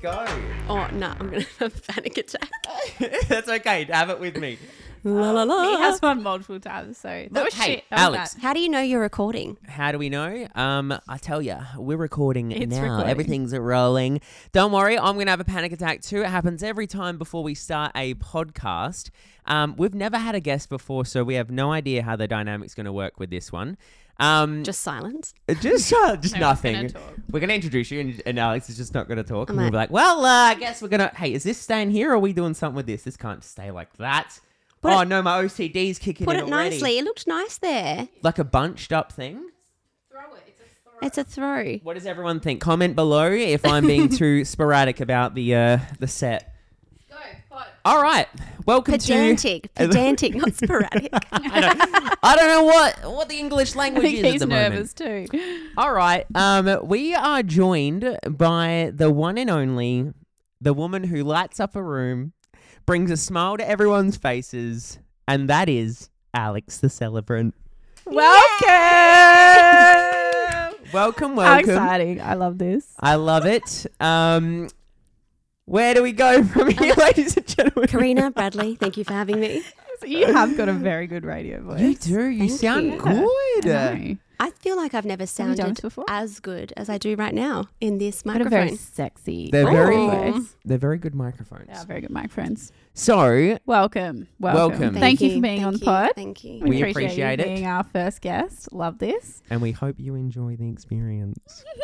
go. Oh no, I'm gonna have a panic attack. That's okay. Have it with me. La la la. He has one multiple times, so that Look, was hey, shit. That was Alix. bad. How do you know you're recording? How do we know? Um, I tell you, we're recording It's now. recording. Everything's rolling. Don't worry, I'm gonna have a panic attack too. It happens every time before we start a podcast. Um, we've never had a guest before, so we have no idea how the dynamic's gonna work with this one. Um, Just silence. just, uh, just No one's nothing. gonna talk. We're gonna introduce you, and, and Alix is just not gonna talk. And we'll be like, "Well, uh, I guess we're gonna. Hey, is this staying here, or are we doing something with this? This can't stay like that." Put oh it- no, my OCD's kicking Put in it already. nicely. It looked nice there. like a bunched up thing. Throw it. It's a throw. What does everyone think? Comment below if I'm being too sporadic about the uh, the set. Go, pod. All right, welcome Pedantic. to. Pedantic, pedantic, not sporadic. I don't, I don't know what what the English language think is at he's the nervous moment. too. All right, um, we are joined by the one and only, the woman who lights up a room, brings a smile to everyone's faces, and that is Alix the celebrant. Welcome. Welcome, How welcome. exciting! I love this. I love it. Um, where do we go from here, ladies and gentlemen? Karina, Bradley, thank you for having me. You have got a very good radio voice. You do. You Thank sound you. good. I feel like I've never Have done sounded before? as good as I do right now in this Got a very microphone. sexy. They're Oh. very, voice. they're very good microphones. Yeah, very good microphones. So Welcome. Welcome. Welcome. Thank, you for being on the pod. Thank you. We you appreciate it. Being our first guest. Love this. and we hope you enjoy the experience.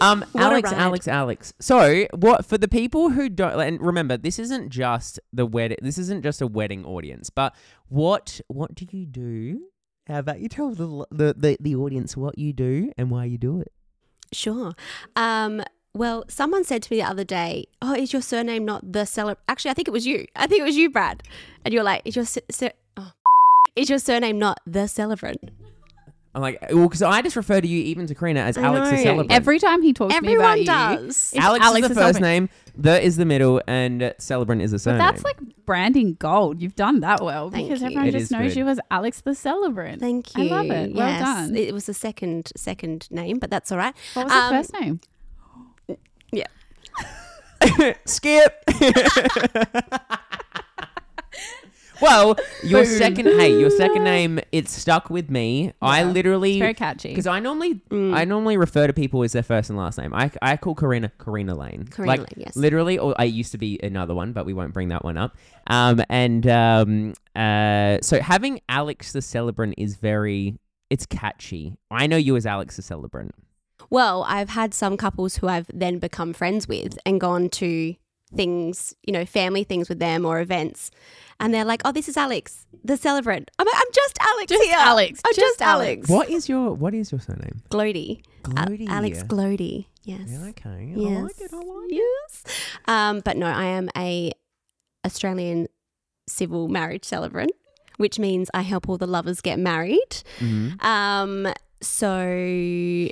Um, What Alix. Alix, Alix. So, what for the people who don't and remember, this isn't just the wedding. This isn't just a wedding audience. But what what do you do? How about you tell the the the, the audience what you do and why you do it? Sure. Um, well, someone said to me the other day, "Oh, is your surname not the celebrant?" Actually, I think it was you. I think it was you, Brad. And you're like, "Is your sur- oh, is your surname not the celebrant?" I'm like, well, because I just refer to you even to Karina as I Alix the know. celebrant. Every time he talks to me Everyone about you, does. it's Alix, is the first celebrant. name, the is the middle, and uh, celebrant is the But surname. that's like branding gold. You've done that well Thank because you. everyone It just knows good. you as Alix the Celebrant. Thank you. I you. love it. Well yes. done. It was the second second name, but that's all right. What was Um, the first name? Yeah. skip. well, your Boom. second, hey, your second name, it stuck with me. I Yeah. literally It's very catchy. because I normally Mm. I normally refer to people as their first and last name. I, I call Karina Karina Lane. Karina like, Lane, yes. Literally, or I used to be another one, but we won't bring that one up. Um, and um, uh, so having Alix the Celebrant is very, it's catchy. I know you as Alix the Celebrant. Well, I've had some couples who I've then become friends with and gone to things, you know, family things with them or events. And they're like, oh, this is Alix, the celebrant. I'm like, I'm just Alix Just here. Alix, I'm just just, Alix. Alix. What is your What is your surname? Glody. Al- Glody. Alix Glody. Yes. Yeah, okay. I Yes. like it. I like it. yes. Um, but no, I am a Australian civil marriage celebrant, which means I help all the lovers get married. Mhm. Um, so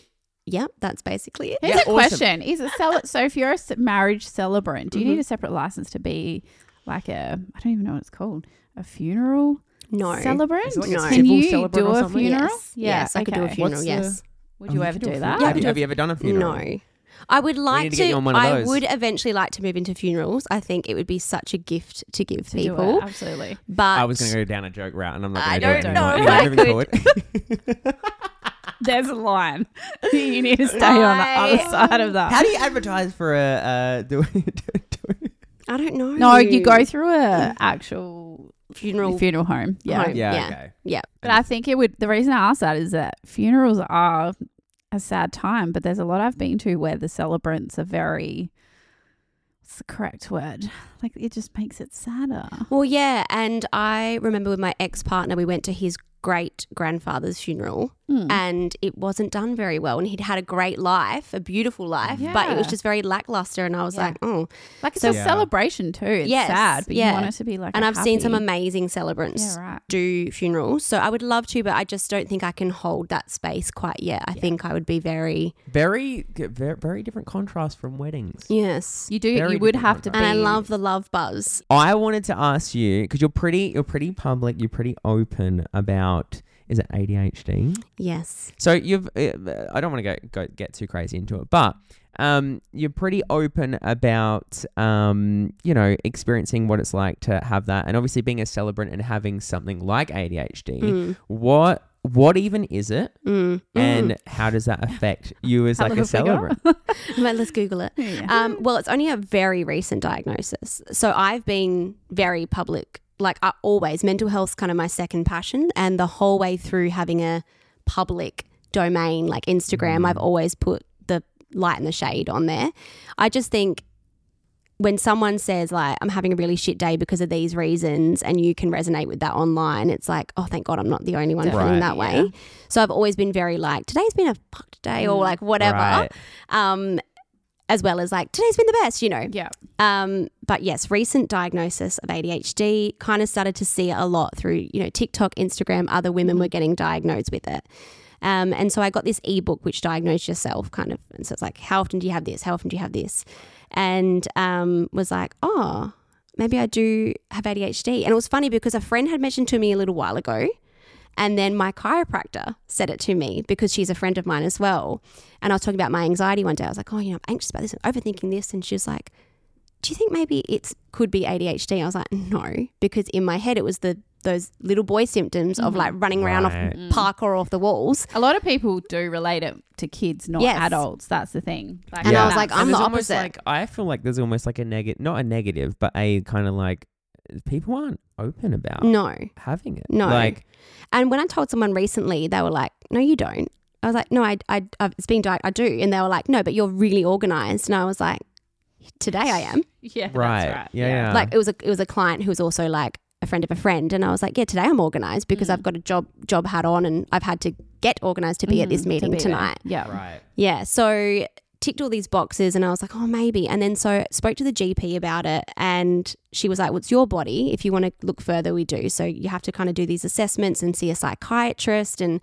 yeah, that's basically it. Here's Yeah, a awesome. question: Is a cel- so if you're a marriage celebrant, do you Mhm. need a separate license to be like a I don't even know what it's called a funeral No. celebrant? Like No. Can you celebrant do a funeral? Yes. Yeah, yes, I could do a funeral. What's the- yes. Would Oh, you could ever do a do that? have, Yeah, I you, have you ever done a funeral? No. I would like need to get you on one of I would eventually like to move into funerals. I think it would be such a gift to give To do it, people. absolutely. But I was going to go down a joke route, and I'm not I going to do it don't anymore. know I moving forward. There's a line. you need to stay on the I- other side of that. How do you advertise for a uh, do, do, do, I don't know. no, you go through a actual funeral. funeral home. Yeah. Home. Yeah, Yeah. okay. yeah. But I think it would. The reason I ask that is that funerals are a sad time, but there's a lot I've been to where the celebrants are very. What's the correct word? Like it just makes it sadder. Well, yeah, and I remember with my ex partner, we went to his great grandfather's funeral, Mm. and it wasn't done very well. And he'd had a great life, a beautiful life, but it was just very lackluster. And I was Yeah. like, oh. like it's so- a Yeah. celebration too. It's Yes, sad, but yeah. you want it to be like. And i I've seen some amazing celebrants Yeah, right. do funerals, so I would love to, but I just don't think I can hold that space quite yet. I Yeah. think I would be very Very, very, very different contrast from weddings. yes. You do. Very you would different have to be. And I love the love buzz. I wanted to ask you because you're pretty, you're pretty public, you're pretty open about is it ADHD? Yes. So you've uh, I don't want to go, go get too crazy into it, but um, you're pretty open about um, you know experiencing what it's like to have that, and obviously being a celebrant and having something like ADHD. Mm, What what even is it, mm, and mm. how does that affect you as like a a celebrant? Well, let's Google it. Yeah. Um, well, it's only a very recent diagnosis. So I've been very public. Like I always, mental health's kind of my second passion, and the whole way through having a public domain like Instagram, Mm. I've always put the light and the shade on there. I just think when someone says like I'm having a really shit day because of these reasons, and you can resonate with that online, it's like oh thank God I'm not the only one Right. feeling that Yeah. way. So I've always been very like today's been a fucked day or Mm. like whatever Right. um, as well as like today's been the best, you know. yeah. Um, but yes, recent diagnosis of ADHD kind of started to see a lot through you know TikTok, Instagram. Other women were getting diagnosed with it, um, and so I got this ebook which diagnosed yourself, kind of. And so it's like, how often do you have this? How often do you have this? And um, was like, oh, maybe I do have ADHD. And it was funny because a friend had mentioned to me a little while ago. And then my chiropractor said it to me because she's a friend of mine as well. And I was talking about my anxiety one day. I was like, oh, you know, I'm anxious about this, I'm overthinking this. And she was like, do you think maybe it could be ADHD? I was like, no, because in my head it was the those little boy symptoms of like running around Right. off park or off the walls. A lot of people do relate it to kids, not Yes. adults. That's the thing. Like, And I was like, I'm And the almost opposite. Like I feel like there's almost like a negative, not a negative, but a kind of like people aren't open about No. having it. No. like And when I told someone recently, they were like, no, you don't. I was like, no, I, I, I've, it's been di- I do. And they were like, no, but you're really organized. And I was like, today I am. yeah, that's right, right. yeah, yeah. like it was a it was a client who was also like a friend of a friend and I was like yeah today I'm organized because Mm. I've got a job job hat on and I've had to get organized to be at Mhm, this to meeting there. tonight Yeah. right. yeah so ticked all these boxes and I was like oh maybe and then so spoke to the GP about it and she was like well it's your body if you want to look further we do so you have to kind of do these assessments and see a psychiatrist and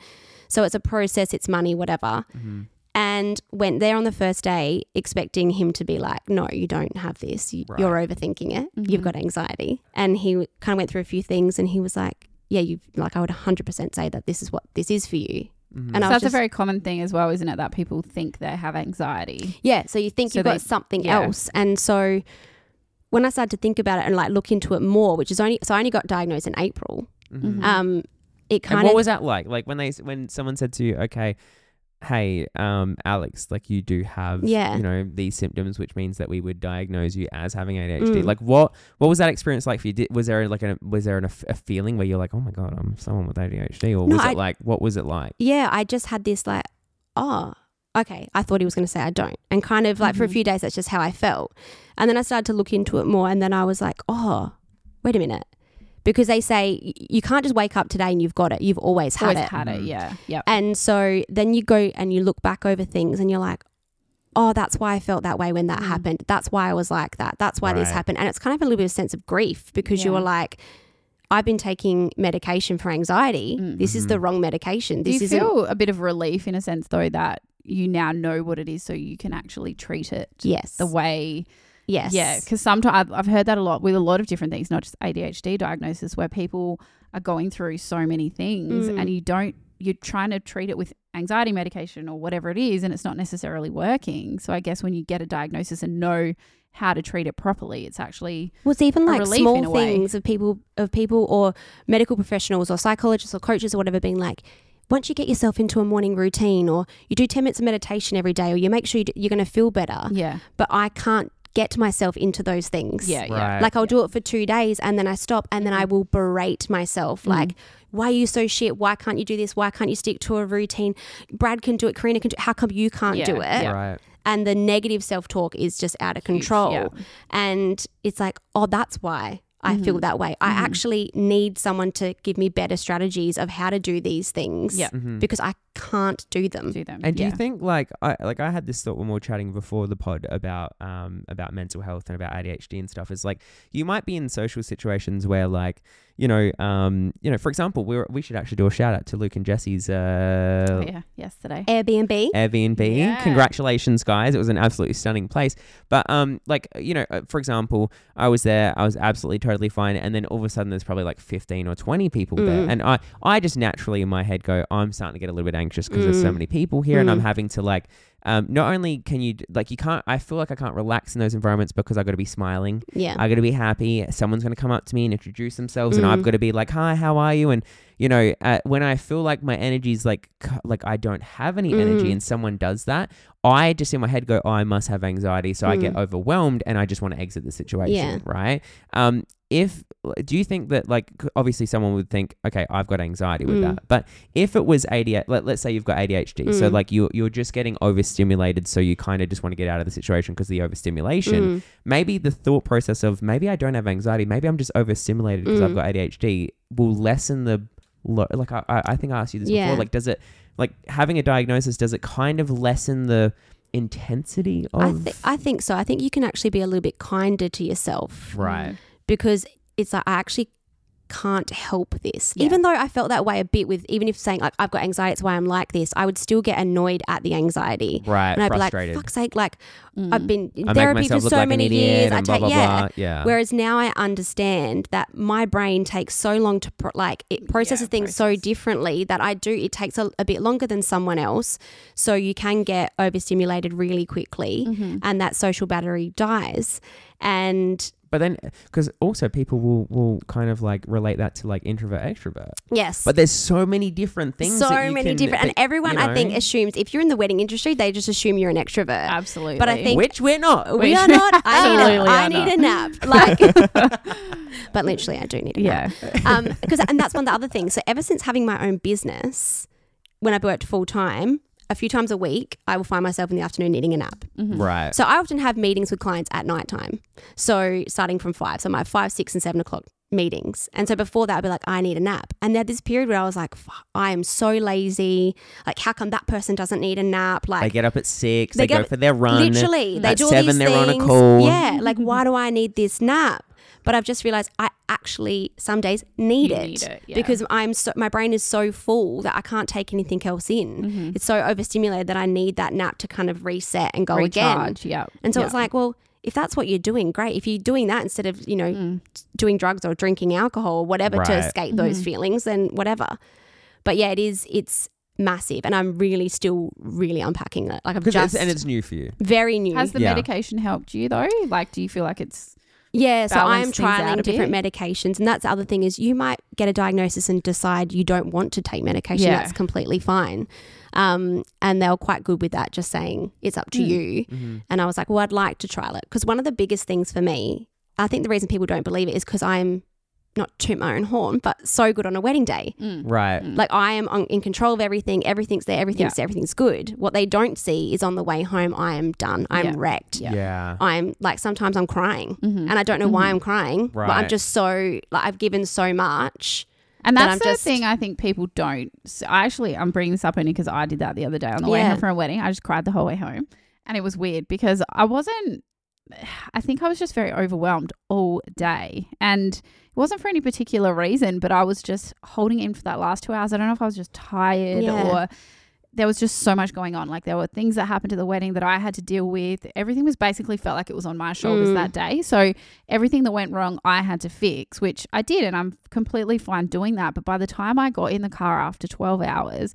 so it's a process it's money whatever Mhm. and went there on the first day expecting him to be like, no, you don't have this. You, You're overthinking it. You've Mhm. got anxiety. And he kind of went through a few things and he was like, yeah, you like, I would 100% say that this is what this is for you. Mhm. And So that's just, a very common thing as well, isn't it? That people think they have anxiety. yeah. So you think So you've they- got something yeah. else. And so when I started to think about it and like look into it more, which is only, so I only got diagnosed in April. Mhm. Mhm. Um, it kind of. what was that like? Like when they when someone said to you, okay, hey, um, Alix, like you do have, Yeah. you know, these symptoms, which means that we would diagnose you as having ADHD. Mm. Like what what was that experience like for you? Did, was there like a was there an, a feeling where you're like, oh my god, I'm someone with ADHD, or No, was I- it like what was it like? yeah, I just had this like, oh, okay. I thought he was going to say I don't. And kind of like for a Mhm. few days, that's just how I felt. And then I started to look into it more. And then I was like, oh, wait a minute. Because they say you can't just wake up today and you've got it. You've always had Always it. had it. Mhm. Yeah. Yep. And so then you go and you look back over things and you're like, oh, that's why I felt that way when that Mm. happened. That's why I was like that. That's why this happened. And it's kind of a little bit of sense of grief because you Yeah. were like, I've been taking medication for anxiety. Mm. This is the wrong medication. Do This you isn't feel a bit of relief in a sense, though, that you now know what it is, so you can actually treat it yes. the way yes. Yeah, because sometimes I've, I've heard that a lot with a lot of different things, not just ADHD diagnosis, where people are going through so many things Mm. and you don't, you're trying to treat it with anxiety medication or whatever it is, and it's not necessarily working. So I guess when you get a diagnosis and know how to treat it properly, it's actually Well, it's even like small in a way. things of people of people or medical professionals or psychologists or coaches or whatever being like, once you get yourself into a morning routine or you do 10 minutes of meditation every day or you make sure you d- you're going to feel better, yeah, but I can't get myself into those things. yeah, yeah. Right. Like I'll do it for two days and then I stop and then I Mhm. will berate myself Mhm. like, why are you so shit? Why can't you do this? Why can't you stick to a routine? Brad can do it. Karina can do it. How come you can't Yeah, do it? yeah. Right. And the negative self talk is just out of Huge, control. yeah. And it's like, oh, that's why I feel Mhm. that way. I Mhm. actually need someone to give me better strategies of how to do these things Yeah. Mhm. because I can't do them. do them. And do yeah. you think like I like I had this thought when we were chatting before the pod about um about mental health and about ADHD and stuff is like you might be in social situations where like you know um you know for example we we should actually do a shout out to Luke and Jesse's uh Oh, yeah, yesterday. Airbnb. Airbnb. Yeah. Congratulations, guys! It was an absolutely stunning place. But um, like you know, uh, for example, I was there. I was absolutely totally fine, and then all of a sudden, there's probably like 15 or 20 people there, Mm. and I I just naturally in my head go, I'm starting to get a little bit anxious because there's so Mm. many people here, and I'm Mm. having to like. Um, not only can you like you can't I feel like I can't relax in those environments because I've got to be smiling Yeah. I've got to be happy. Someone's going to come up to me and introduce themselves, and I've Mm. got to be like, "Hi, how are you?" And you know, uh, when I feel like my energy's like, like I don't have any energy, Mm. and someone does that, I just in my head go, "Oh, I must have anxiety," so I get Mm. overwhelmed, and I just want to exit the situation. Yeah. Right? Um, if do you think that like obviously someone would think, "Okay, I've got anxiety with Mm. that," but if it was ADHD, let, let's say you've got ADHD, so Mm. like you you're just getting overstimulated, so you kind of just want to get out of the situation because the overstimulation Mm. maybe the thought process of maybe I don't have anxiety, maybe I'm just overstimulated because I've Mm. got ADHD will lessen the lo- like I, I I think I asked you this Yeah. before like does it like having a diagnosis does it kind of lessen the intensity of I, th- I think so. I think you can actually be a little bit kinder to yourself right because it's like I actually can't help this. Yeah. Even though I felt that way a bit with even if saying like I've got anxiety, it's why I'm like this, I would still get annoyed at the anxiety. right And I'd frustrated be like, fuck's sake, like Mm. I've been in I therapy for so like many years. I and blah take blah yeah. blah yeah Whereas now I understand that my brain takes so long to pro- like it processes things so differently that I do. It takes a, a bit longer than someone else, so you can get overstimulated really quickly, Mhm. and that social battery dies. And but then because also people will will kind of like relate that to like introvert extrovert yes, but there's so many different things so that you many can- different, and everyone you I think assumes if you're in the wedding industry, they just assume you're an extrovert. Absolutely. But I think- which we're not We are not. I need, a, Absolutely I need not. a nap. Like, but literally, I do need a nap. yeah. um because and that's one of the other things so ever since having my own business when i've worked full time a few times a week i will find myself in the afternoon needing a nap. Mhm. right. So i often have meetings with clients at night time. So starting from five so my five six and seven o'clock meetings. And so before that i'd be like i need a nap. And there this period where i was like i am so lazy. Like how come that person doesn't need a nap? They like get up at six They they, go get- for their run literally they at do all seven these they're on a things. call. Yeah like why do i need this nap but i've just realized i actually some days need You it need it, yeah. because i'm so my brain is so full that i can't take anything else in Mhm. it's so overstimulated that i need that nap to kind of reset and go again Yeah. and so yeah. it's like well if that's what you're doing great if you're doing that instead of you know Mm. doing drugs or drinking alcohol or whatever to escape those Mhm. feelings then whatever but yeah it is it's massive and i'm really still really unpacking it like i've 'Cause it's- just and it's new for you very new Has the Yeah. medication helped you though? Like, do you feel like it's Yeah, so I'm things out trialing different medications, and that's the other thing is you might get a diagnosis and decide you don't want to take medication. Yeah. That's completely fine, um, and they were quite good with that, just saying it's up to Mm. you. mm-hmm. And I was like, well, I'd like to trial it because one of the biggest things for me, I think the reason people don't believe it is because I'm not toot my own horn, but so good on a wedding day. mm, right mm. Like I am on, in control of everything. Everything's there. Everything's everything's good. What they don't see is on the way home, I am done. I'm Yeah. wrecked. Yeah. yeah I'm like sometimes I'm crying Mhm. and I don't know why Mhm. I'm crying, but I'm just so like I've given so much. And that's I'm the just- thing I think people don't. So I actually, I'm bringing this up only because I did that the other day on the way home from a wedding. I just cried the whole way home. And it was weird because I wasn't, I think I was just very overwhelmed all day. And it wasn't for any particular reason, but I was just holding in for that last two hours. I don't know if I was just tired Yeah. or there was just so much going on. Like there were things that happened to the wedding that I had to deal with. Everything was basically felt like it was on my shoulders Mm. that day. So everything that went wrong, I had to fix, which I did. And I'm completely fine doing that. But by the time I got in the car after 12 hours,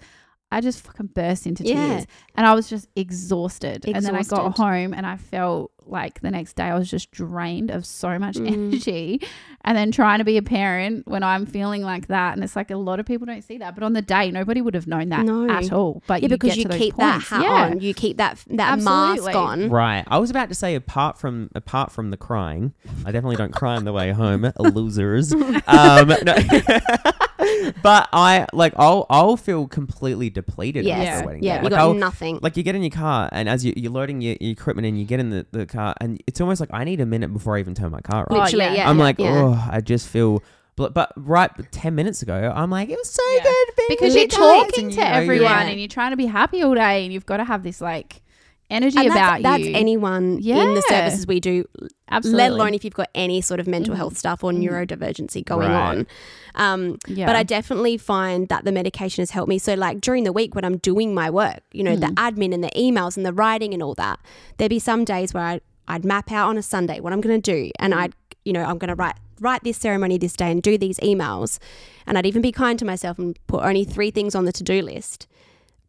I just fucking burst into Yeah. tears and I was just exhausted. And then I got home and I felt like the next day I was just drained of so much Mm. energy. And then trying to be a parent when I'm feeling like that. And it's like a lot of people don't see that. But on the day, nobody would have known that No. at all. But Yeah, you because get you to those keep that hat yeah. on, you keep that that Absolutely. mask on. Right. I was about to say apart from apart from the crying, I definitely don't cry on the way home. Losers. Um, no. but I like I'll I'll feel completely depleted Yes, after a wedding. yeah, day. you Like, got I'll- nothing. like you get in your car and as you, you're loading your, your equipment and you get in the, the car and it's almost like I need a minute before I even turn my car on. Oh, Literally, yeah. yeah. I'm yeah, like, yeah. oh, I just feel But, but right 10 minutes ago, I'm like, it was so Yeah. good. being because you're talking to you know, everyone Yeah. and you're trying to be happy all day and you've got to have this like energy And about that's, you. that's anyone in the services we do, Absolutely. let alone if you've got any sort of mental health stuff or Mhm. neurodivergency going Right. on. Um, yeah. But I definitely find that the medication has helped me. So, like during the week when I'm doing my work, you know, the Mm. admin and the emails and the writing and all that, there'd be some days where I'd, I'd map out on a Sunday what I'm going to do, and Mm. I'd, you know, I'm going to write write this ceremony this day and do these emails, and I'd even be kind to myself and put only three things on the to do list.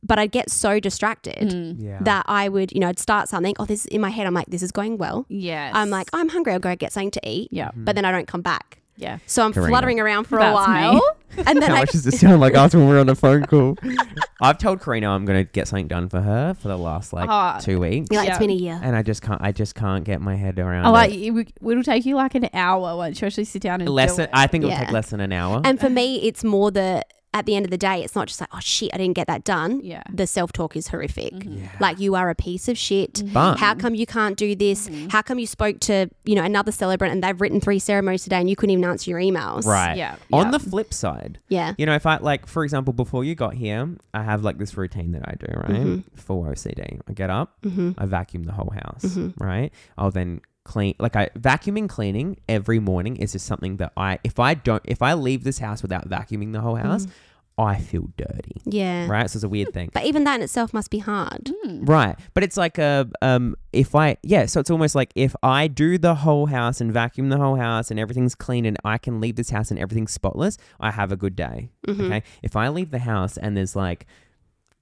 But I'd get so distracted Mm. Yeah. that I would, you know, I'd start something. Oh, this is in my head. I'm like, this is going well. yes. I'm like, I'm hungry. I'll go get something to eat. yeah, But then I don't come back. yeah. So I'm Karina. fluttering around for a That's me. while, and then How I much does it sound like after when we're on a phone call? I've told Karina I'm going to get something done for her for the last like Oh, two weeks. Like, Yeah. it's been a year. And I just can't. I just can't get my head around. I like it. it. would- It'll take you like an hour once you actually sit down and less. do Than, it. I think it'll Yeah. take less than an hour. And for me, it's more the at the end of the day, it's not just like, oh shit, I didn't get that done. yeah. The self talk is horrific. Mhm. yeah. Like you are a piece of shit. Mhm. But- How come you can't do this? Mhm. How come you spoke to you know another celebrant and they've written three ceremonies today and you couldn't even answer your emails? right. Yeah. On yeah. the flip side, Yeah. you know, if I like, for example, before you got here, I have like this routine that I do, right? Mhm. For OCD, I get up, Mm-hmm. I vacuum the whole house, Mhm. right? I'll then clean like I vacuuming cleaning every morning is just something that I if I don't if I leave this house without vacuuming the whole house, Mhm. I feel dirty. Yeah. Right? So it's a weird thing. But even that in itself must be hard. Mm. Right. But it's like a um if I yeah, so it's almost like if I do the whole house and vacuum the whole house and everything's clean and I can leave this house and everything's spotless, I have a good day. Mhm. Okay. If I leave the house and there's like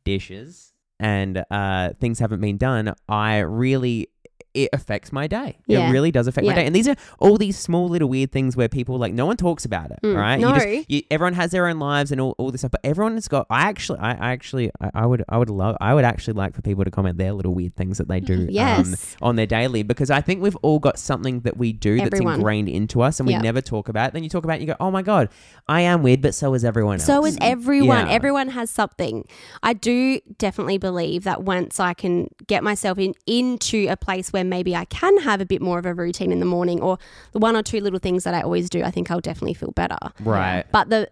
dishes and uh, things haven't been done, I really it affects my day. Yeah. It really does affect my day. And these are all these small little weird things where people like no one talks about it, Mm. right? No. You just, you, everyone has their own lives and all, all this stuff, but everyone has got. I actually, I, I actually, I, I would, I would love, I would actually like for people to comment their little weird things that they do um, on their daily because I think we've all got something that we do Everyone. that's ingrained into us and we Yep. never talk about. it. Then you talk about it and you go, oh my god, I am weird, but so is everyone else. So is everyone. Yeah. Everyone has something. I do definitely believe that once I can get myself in into a place where maybe I can have a bit more of a routine in the morning or the one or two little things that I always do, I think I'll definitely feel better. right. But the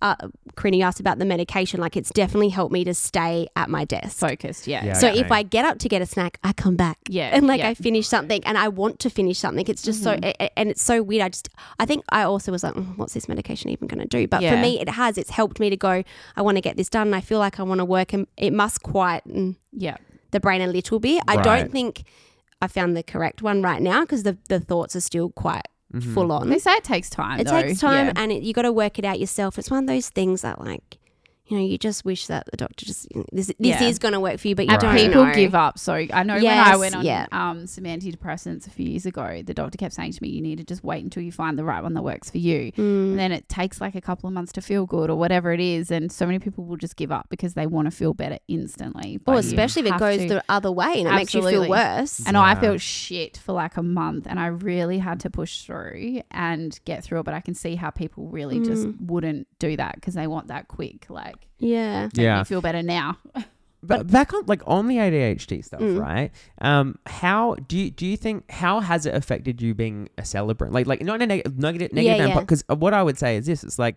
uh, Karina you asked about the medication. Like it's definitely helped me to stay at my desk. Focused. Yeah. Yeah. so okay. if I get up to get a snack, I come back. Yeah. And like yeah. I finish something and I want to finish something. It's just so, a- a- and it's so weird. I just, I think I also was like, "Mm, what's this medication even going to do? But for me, it has. It's helped me to go, I want to get this done. And I feel like I want to work and it must quieten yeah. The brain a little bit. I Right. don't think I found the correct one right now because the, the thoughts are still quite Mhm. full on. They say it takes time. It though. takes time Yeah. and it, you got to work it out yourself. It's one of those things that like, you know, you just wish that the doctor just this this Yeah. is going to work for you, but you And don't people know. give up. So I know when I went on yeah. um, some antidepressants a few years ago, the doctor kept saying to me, "You need to just wait until you find the right one that works for you." Mm. And then it takes like a couple of months to feel good or whatever it is, and so many people will just give up because they want to feel better instantly. Or but especially if it goes to- the other way and it makes you feel worse. And I felt shit for like a month, and I really had to push through and get through it. But I can see how people really just Mm. wouldn't do that because they want that quick, like Yeah. make Yeah. me feel better now. But back on like on the ADHD stuff, Mm. right? Um, how do you do you think how has it affected you being a celebrant? Like like not in a neg- negative Yeah, yeah. because what I would say is this: it's like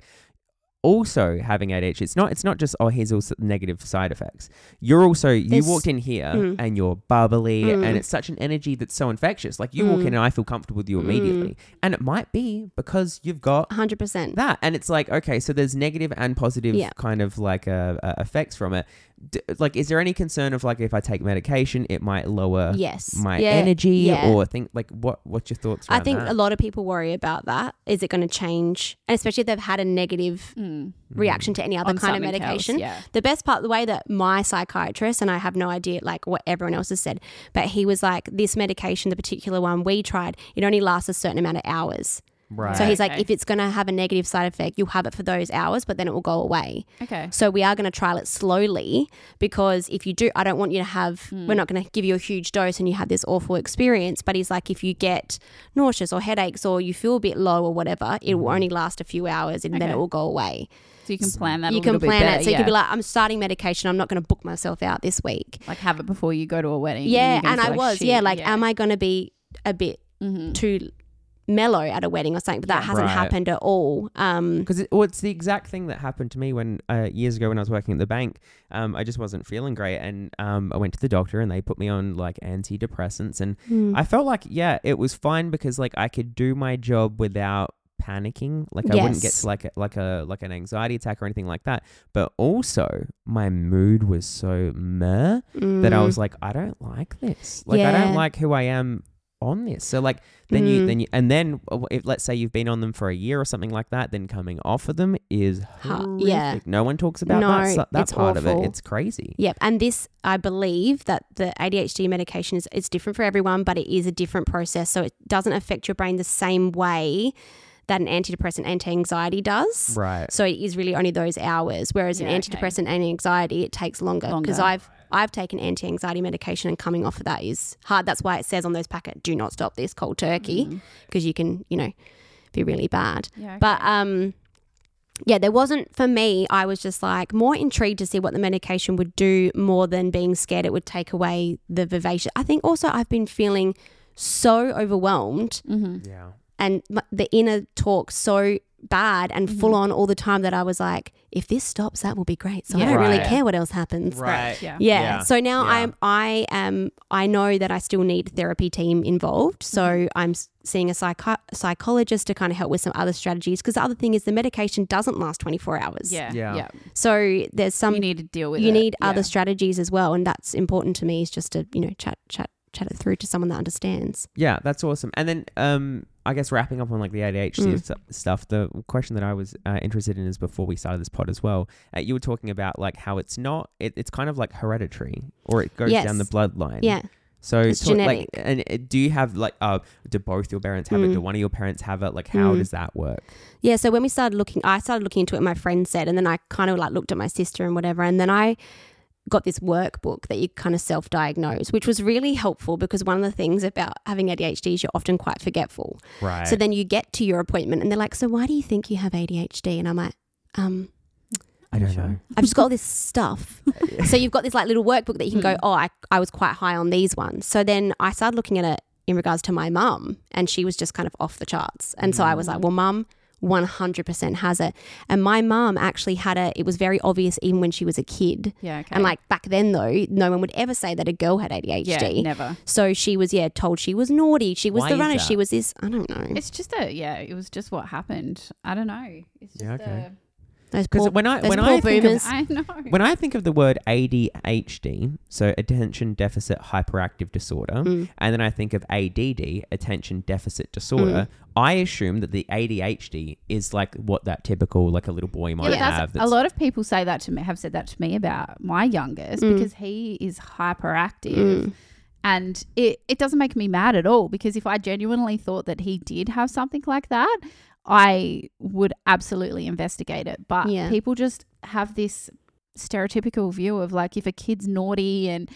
also having ADHD. It's not it's not just oh here's also negative side effects. You're also you There's- walked in here Mm. and you're bubbly Mm. and it's such an energy that's so infectious. Like you walk Mm. in and I feel comfortable with you immediately, and it might be because you've got 100%. that and it's like okay so there's negative and positive Yeah. kind of like uh, uh, effects from it D- like is there any concern of like if i take medication it might lower yes. my Yeah, energy yeah. or think like what what's your thoughts I around think that? a lot of people worry about that. Is it going to change? And especially if they've had a negative Mm. reaction to any other On kind of something else, medication. yeah. The best part, the way that my psychiatrist, and I have no idea like what everyone else has said, but he was like, this medication, the particular one we tried, it only lasts a certain amount of hours. Right So he's like, Okay. if it's going to have a negative side effect, you'll have it for those hours, but then it will go away. Okay. So we are going to trial it slowly because if you do, I don't want you to have, Hmm. we're not going to give you a huge dose and you have this awful experience. But he's like, if you get nauseous or headaches or you feel a bit low or whatever, it will only last a few hours and then Okay. it will go away. So you can plan that. you a can little bit plan better, it. So you yeah. could be like, I'm starting medication. I'm not going to book myself out this week. like have it before you go to a wedding. Yeah. you're gonna And I feel was, shit. yeah. Like, am I going to be a bit Mhm. too mellow at a wedding or something, but that hasn't Right. happened at all. Um, Because it, well, it's the exact thing that happened to me when uh, years ago when I was working at the bank. Um, I just wasn't feeling great, and um, I went to the doctor, and they put me on like antidepressants, and mm, I felt like yeah, it was fine because like I could do my job without panicking. Like I wouldn't get to like a, like a like an anxiety attack or anything like that. But also my mood was so meh that I mm, was like, I don't like this. Like I don't like who I am on this. So like then you Mm. then you and then uh, if let's say you've been on them for a year or something like that, then coming off of them is horrific. yeah. No one talks about No, that that it's part of it. It's crazy. Yep, and this I believe that the ADHD medication is it's different for everyone, but it is a different process, so it doesn't affect your brain the same way that an antidepressant anti-anxiety does. Right. So it is really only those hours, whereas Yeah, an okay. antidepressant and anxiety it takes longer because I've I've taken anti-anxiety medication and coming off of that is hard. That's why it says on those packet, "Do not stop this cold turkey," Mm. because you can you know be really bad. Yeah. But um, yeah, there wasn't for me. I was just like more intrigued to see what the medication would do more than being scared it would take away the vivacious. I think also I've been feeling so overwhelmed hmm Yeah. and the inner talk so bad and full on all the time that I was like, if this stops, that will be great. So I don't really Right. care what else happens. Right. Yeah. Yeah. Yeah. So now Yeah. I'm I am I know that I still need therapy team involved. So Mm-hmm. I'm seeing a psycho- psychologist to kind of help with some other strategies because the other thing is the medication doesn't last 24 hours. Yeah. Yeah. Yeah. So there's some you need to deal with you it. need Yeah. other strategies as well and that's important to me is just to, you know, chat chat chat it through to someone that understands. Yeah, that's awesome. And then, um, I guess wrapping up on like the ADHD Mm. stuff, the question that I was uh, interested in is before we started this pod as well. Uh, you were talking about like how it's not, it, it's kind of like hereditary, or it goes down the bloodline. Yeah. So It's talk- like, genetic. and uh, do you have like, uh, do both your parents have it? Mm. Do one of your parents have it? Like, how Mm. does that work? Yeah, so when we started looking, I started looking into it. My friend said, and then I kind of like looked at my sister and whatever, and then I got this workbook that you kind of self-diagnose, which was really helpful because one of the things about having ADHD is you're often quite forgetful. Right. So then you get to your appointment, and they're like, "So why do you think you have ADHD?" And I'm like, "Um, I don't know. I've just got all this stuff." so you've got this like little workbook that you can go, Mm. "Oh, I I was quite high on these ones." So then I started looking at it in regards to my mum, and she was just kind of off the charts. And so I was like, Mm. "Well, mum." 100% has it. And my mum actually had it. It was very obvious even when she was a kid. Yeah. Okay. And like back then, though, no one would ever say that a girl had ADHD. yeah, never. So she was, yeah, told she was naughty. She was Why the is runner. that? She was this. I don't know. It's just a yeah. It was just what happened. I don't know. It's just Yeah, okay. Those Because poor, when I those when I think of, boomers. a, I know. when I think of the word ADHD, so attention deficit hyperactive disorder, Mm. and then I think of ADD, attention deficit disorder, I assume that the ADHD is like what that typical like a little boy might Yeah, but have. that's, a lot of people say that to me. Have said that to me about my youngest Mm. because he is hyperactive. Mm. And it, it doesn't make me mad at all because if I genuinely thought that he did have something like that, I would absolutely investigate it. But Yeah. people just have this stereotypical view of like if a kid's naughty and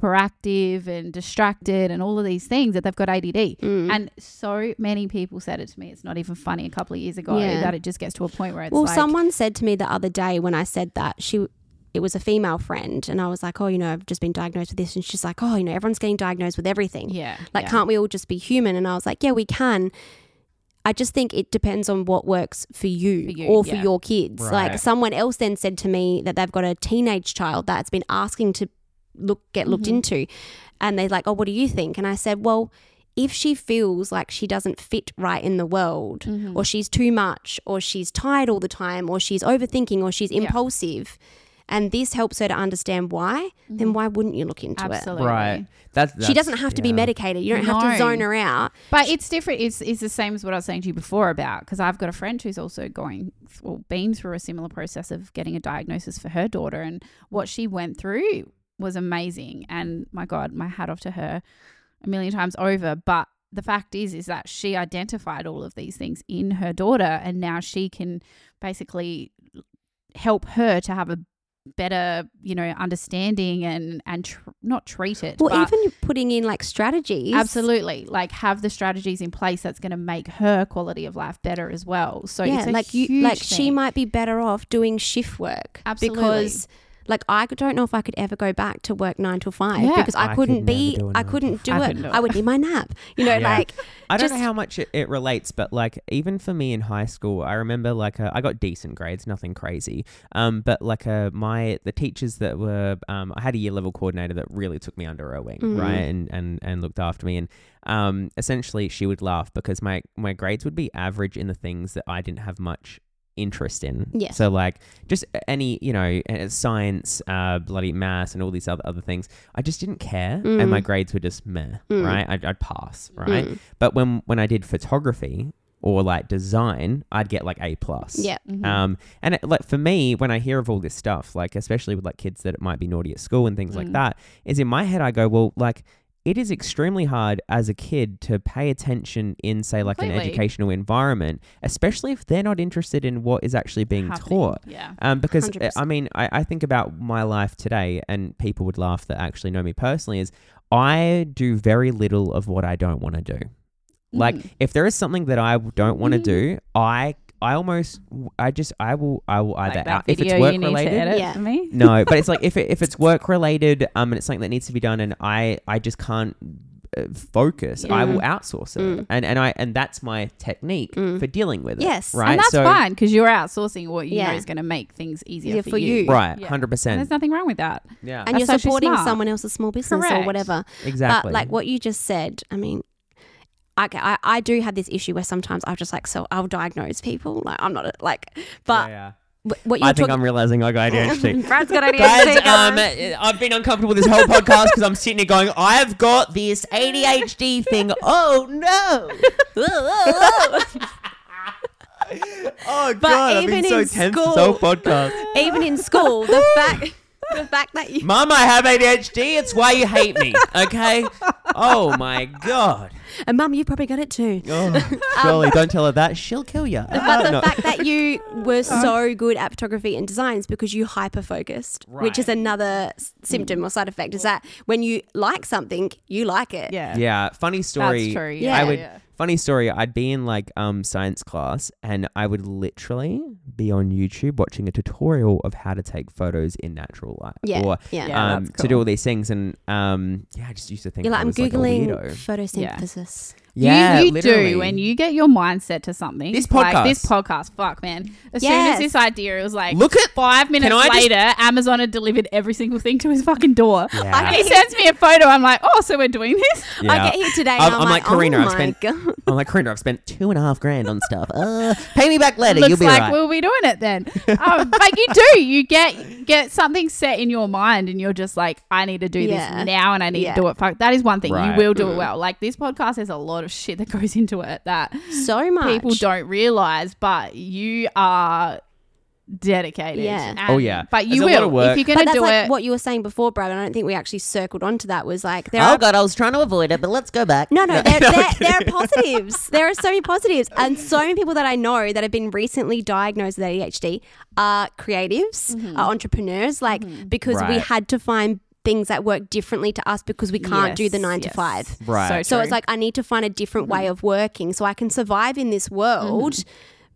hyperactive and distracted and all of these things that they've got ADD. Mm. And so many people said it to me. It's not even funny a couple of years ago Yeah. that it just gets to a point where it's well, like, someone said to me the other day when I said that she, it was a female friend, and I was like, oh, you know, I've just been diagnosed with this, and she's like, oh, you know, everyone's getting diagnosed with everything. yeah, Like, yeah. can't we all just be human? And I was like, yeah, we can. I just think it depends on what works for you, For you, or for yeah. your kids. Right. Like someone else then said to me that they've got a teenage child that's been asking to look get looked Mhm. into, and they're like, "Oh, what do you think?" And I said, "Well, if she feels like she doesn't fit right in the world, Mhm. or she's too much, or she's tired all the time, or she's overthinking, or she's Yeah. Impulsive." And this helps her to understand why, then Mhm. why wouldn't you look into it? Absolutely. Right. That's, she doesn't have to be medicated. You don't have to zone her out. But it's different. It's, it's the same as what I was saying to you before about because I've got a friend who's also going, well, been through a similar process of getting a diagnosis for her daughter. And what she went through was amazing. And my God, my hat off to her a million times over. But the fact is, is that she identified all of these things in her daughter. And now she can basically help her to have a better, you know, understanding and, and tr- not treat it. Well, even putting in like strategies. Absolutely. Like have the strategies in place that's going to make her quality of life better as well. So yeah, like you, like she might be better off doing shift work Absolutely. because, Like I don't know if I could ever go back to work nine to five Yeah. because I, I could couldn't never be. do a I nine to couldn't do. I it. couldn't do I would need my nap. You know, Yeah. like I don't know how much it, it relates, but like even for me in high school, I remember like uh, I got decent grades, nothing crazy. Um, but like uh, my the teachers that were um, I had a year level coordinator that really took me under her wing, Mhm. right, and and and looked after me, and um, essentially she would laugh because my my grades would be average in the things that I didn't have much interest in. Yeah. So like just any you know science, uh, bloody maths, and all these other other things, I just didn't care, and my Mm. grades were just meh, Mm. right? I'd, I'd pass, right? mm, But when when I did photography or like design, I'd get like A plus. yeah, Mhm. Um, and it, like for me, when I hear of all this stuff, like especially with like kids that it might be naughty at school and things like Mm. that, is in my head I go, well, like it is extremely hard as a kid to pay attention in say like an educational environment, especially if they're not interested in what is actually being Happening. taught. Yeah. Um, because uh, 100%. I mean, I, I think about my life today, and people would laugh that actually know me personally. Is I do very little of what I don't want to do. Like, Mm. if there is something that I don't want to Mhm. do, I I almost I just I will I will either like out if it's work related. edit Yeah. for me. No, but it's like if it, if it's work related, um, and it's something that needs to be done, and I I just can't uh, focus. I will outsource it, Mm. and and I and that's my technique Mm. for dealing with it. Yes. And right. And that's so fine because you're outsourcing what you know is going to make things easier Yeah, for, for you. you. right, Yeah. hundred And percent. there's nothing wrong with that. Yeah, and you're That's supporting smart. someone else's small business or Correct. whatever. exactly. But like what you just said, I mean, I, I, I do have this issue where sometimes I'll just like, so I'll diagnose people. Like, I'm not like, but yeah, wh- what you're I think talking I'm realizing I got ADHD. Brad's got ADHD. Guys, um, I've been uncomfortable this whole podcast because I'm sitting here going, I've got this ADHD thing. Oh no! Oh But god, I've been even so in tense this school- whole podcast. Even in school, the fact, the fact that you, Mum, I have ADHD. It's why you hate me. Okay. Oh my god. and mum, you probably got it too. Oh, um, surely don't tell her that. She'll kill you. But the fact that you were uh-huh. so good at photography and designs because you hyper focused, which is another s- symptom or side effect. Is that when you like something, you like it. Yeah. yeah, funny story. That's true. Yeah. Yeah. I would yeah. Funny story, I'd be in like um science class and I would literally be on YouTube watching a tutorial of how to take photos in natural light. Yeah, Or yeah. Yeah. um that's to do all these things and um yeah, I just used to think You're I like, I'm was like a googling photosynthesis. Yeah, you, you do when you get your mindset to something. This like this podcast. podcast. Fuck man. As Yes. soon as this idea, it was like Look at five minutes I just- later, Amazon had delivered every single thing to his fucking door. yeah. And he sends me a photo. I'm like, oh, so we're doing this. yeah. I get here today. I'm- I'm, I'm like, like, Karina, oh I've spent- god. I'm like, Karina, I've spent two and a half grand on stuff. Uh, pay me back later. Looks You'll be like right. we'll be doing it then. um, but you do. You get get something set in your mind, and you're just like, I need to do Yeah. this now, and I need Yeah. to do it. Fuck, that is one thing Right. you will do it Mm. well. Like this podcast has a lot of shit that goes into it that So much. people don't realize, but you are dedicated. Yeah. And- Oh, yeah. but you There's a will work. if you're gonna that's do like it. what you were saying before, Brad. and I don't think we actually circled onto that. Was like there oh are god, I was trying to avoid it, but let's go back. No, no, there, no, there, there are positives. There are so many positives. And so many people that I know that have been recently diagnosed with ADHD are creatives, mm-hmm. are entrepreneurs, like mm-hmm. because we had to find things that work differently to us because we can't do the Yes, nine to five. Right. So true. it's like I need to find a different mm-hmm. way of working so I can survive in this world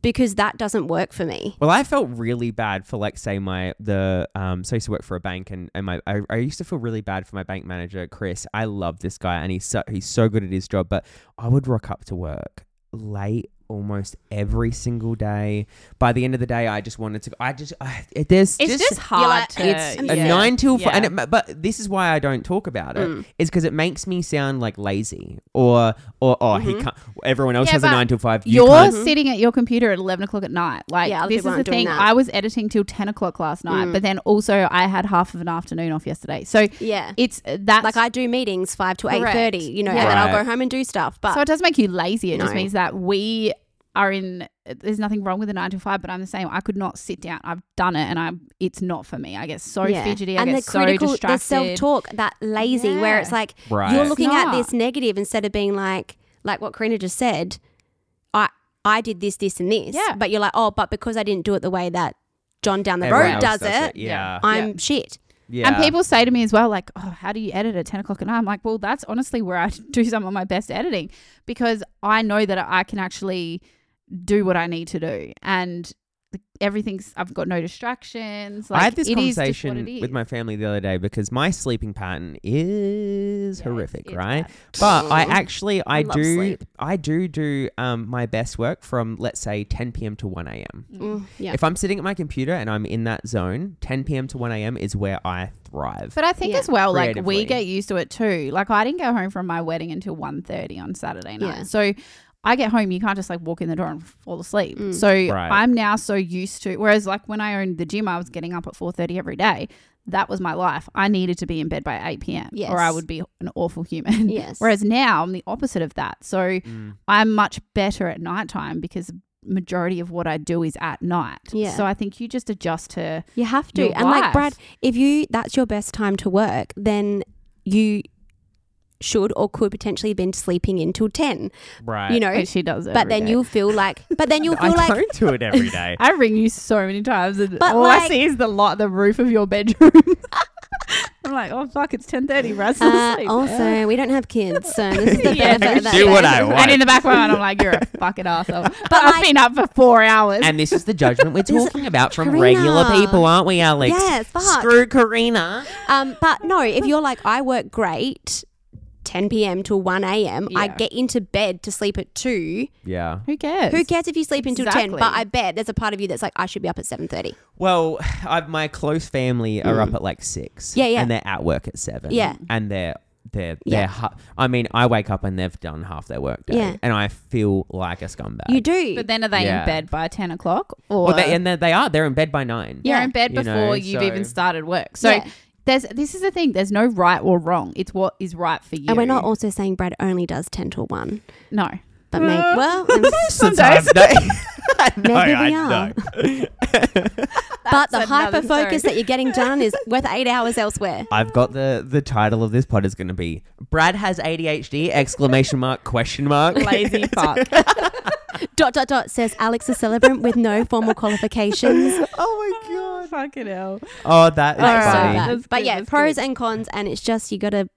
because that doesn't work for me. Well, I felt really bad for like say my the um so I used to work for a bank and, and my I, I used to feel really bad for my bank manager Chris. I love this guy and he's so he's so good at his job, but I would rock up to work late almost every single day. By the end of the day, I just wanted to. I just I, it, there's it's just, just hard like- to. it's a nine till five, Yeah. and it, but this is why I don't talk about it. Mm. Is because it makes me sound like lazy or or oh he Mhm. can't. Everyone else Yeah, has a nine till five. You You're can't. sitting at your computer at 11 o'clock at night. Like, Yeah, this is the thing. that. I was editing till 10 o'clock last night, Mm. but then also I had half of an afternoon off yesterday. So Yeah. it's that Like I do meetings five to eight thirty. You know, Yeah. and then I'll go home and do stuff. But so it does make you lazy. It just means that we are in. There's nothing wrong with the nine to five, but I'm the same. I could not sit down. I've done it, and I'm. It's not for me. I get so Yeah. fidgety. I and get the so critical, the self talk, that lazy, where it's like Right. you're looking at this negative instead of being like, like what Karina just said. I I did this, this, and this. Yeah. But you're like, oh, but because I didn't do it the way that John down the Everyone road else does, it, Yeah. I'm Yeah. shit. Yeah. And people say to me as well, like, oh, how do you edit at 10 o'clock at night? I'm like, well, that's honestly where I do some of my best editing because I know that I can actually do what I need to do. And everything's I've got no distractions. I had this it is conversation with my family the other day because my sleeping pattern is Yeah, horrific, it's- it's right? bad. But I actually I, love do sleep. I do do um my best work from let's say 10 p.m. to 1 a.m. Mm, yeah. If I'm sitting at my computer and I'm in that zone, 10 p.m. to 1 a.m. is where I thrive. But I think Yeah. as well, like we get used to it too. Like I didn't go home from my wedding until 1.30 on Saturday night. Yeah. So I get home, you can't just like walk in the door and fall asleep. Mm. So Right. I'm now so used to. Whereas like when I owned the gym, I was getting up at 4.30 every day. That was my life. I needed to be in bed by 8 p.m. yes. or I would be an awful human. yes. Whereas now I'm the opposite of that. So Mm. I'm much better at nighttime because majority of what I do is at night. Yeah. So I think you just adjust to you have to. your And like. Brad, if you that's your best time to work, then you should or could potentially have been sleeping until 10 Right. you know But she does it. but then day. you'll feel like but then you'll I feel like don't do it every day. I ring you so many times, and But all I see is the lot, the roof of your bedroom. I'm like, oh fuck, it's ten thirty. Russ uh, asleep. also we don't have kids so this is the Yeah, benefit of that do what I want. and in the background, I'm like, you're a fucking asshole. But But I've like- been up for four hours. and this is the judgment we're talking about from Karina. regular people, aren't we, Alix? Yes, fuck. Screw Karina. um but no if you're like I work great 10 p.m. till 1 a.m. I Yeah. get into bed to sleep at 2 Yeah. Who cares? who cares if you sleep until 10 Exactly. but I bet there's a part of you that's like I should be up at 7:30 Well, I've, my close family are Mm. up at like six. Yeah, yeah. And they're at work at seven. Yeah. And they're they're Yeah. they're. Hu- I mean, I wake up and they've done half their work day, Yeah. and I feel like a scumbag. you do But then are they Yeah. in bed by ten o'clock, or Well, they, and they, they are. They're in bed by nine. you're Yeah. in bed You before know, you've so- even started work? So Yeah. There's this is the thing. There's no right or wrong. It's what is right for you. and we're not also saying Brad only does 10 till 1 no. But maybe Uh, well Sometimes days. no, Maybe we are. but the hyper focus that you're getting done is worth 8 hours elsewhere I've got the the title of this pod is going to be Brad has ADHD exclamation mark question mark Lazy fuck. dot dot dot says Alix a celebrant with no formal qualifications oh my god. Fucking hell. Oh, that is Like, so funny. bad. But good, yeah pros good. and cons and it's just you gotta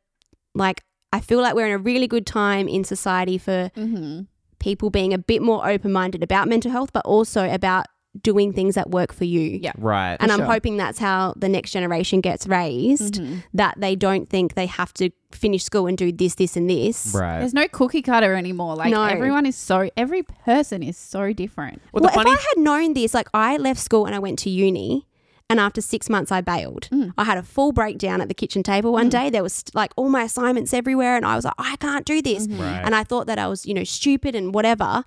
like I feel like we're in a really good time in society for Mm-hmm. people being a bit more open minded about mental health but also about doing things that work for you Yeah. Right. and I'm sure. hoping that's how the next generation gets raised Mm-hmm. that they don't think they have to finish school and do this this and this Right. There's no cookie cutter anymore. Like No. everyone is so every person is so different. Well, well, the funny if I had known this, like I left school and I went to uni, and after six months I bailed. Mm. I had a full breakdown at the kitchen table one day. There was like all my assignments everywhere, and I was like, I can't do this. Mm-hmm. Right. And I thought that I was, you know, stupid and whatever.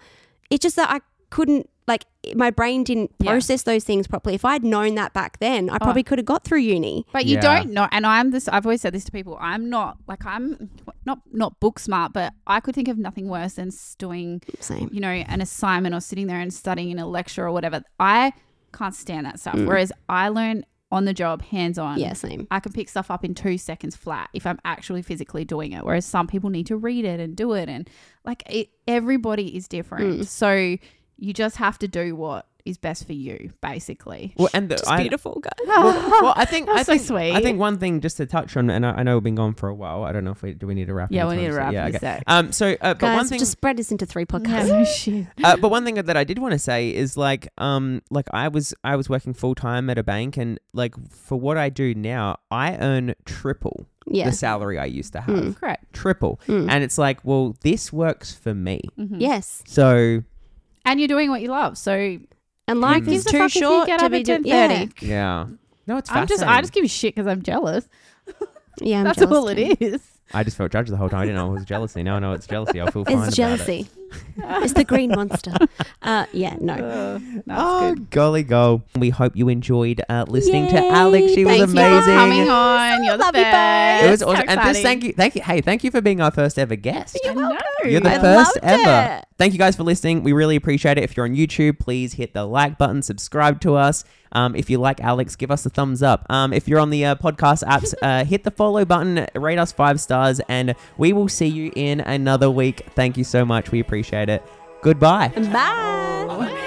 It's just that I couldn't, like, my brain didn't Yeah. Oh. process those things properly. If I'd known that back then, I probably could have got through uni. But you Yeah. don't know and I'm this I've always said this to people. I'm not like I'm not not book smart, but I could think of nothing worse than doing, Same. you know, an assignment or sitting there and studying in a lecture or whatever. I can't stand that stuff. Mm. Whereas I learn on the job, hands on. Yeah, same. I can pick stuff up in two seconds flat if I'm actually physically doing it. Whereas some people need to read it and do it. And like it, everybody is different. Mm. So you just have to do what is best for you, basically. well, and the, Just I, beautiful, guys. well, well, I think I That's so think sweet. I think one thing just to touch on, and I, I know we've been gone for a while. I don't know if we do we need to wrap. Yeah, we need to soon? wrap Yeah, this okay. up. Um. So, uh, but Guys, one thing, just spread this into three podcasts. no shit. uh, but one thing that I did want to say is like, um, like I was I was working full time at a bank, and like for what I do now, I earn triple Yeah. the salary I used to have. Mm. Correct. Triple, Mm. and it's like, well, this works for me. Mhm. Yes. So And you're doing what you love. So And life Mm. is too you short get to up be at doing. 10:30. Yeah. yeah, no, it's I'm just. I just give you shit because I'm jealous. Yeah, I'm That's jealous all too. it is. I just felt judged the whole time. I didn't know it was jealousy. Now I know it's jealousy. I feel fine about It's it. Jealousy. it's the green monster. Uh, yeah, no. Uh, Oh, it's good. golly go. We hope you enjoyed uh, listening to Alix. She was thank you. amazing. for coming on. You're the Love you best. It was So. And just thank you. Thank you. Hey, thank you for being our first ever guest. I know. You're the I first loved ever. it. Thank you guys for listening. We really appreciate it. If you're on YouTube, please hit the like button, subscribe to us. Um, if you like Alix, give us a thumbs up. Um, if you're on the uh, podcast apps, uh, hit the follow button, rate us five stars, and we will see you in another week. Thank you so much. We appreciate it. Goodbye. Bye.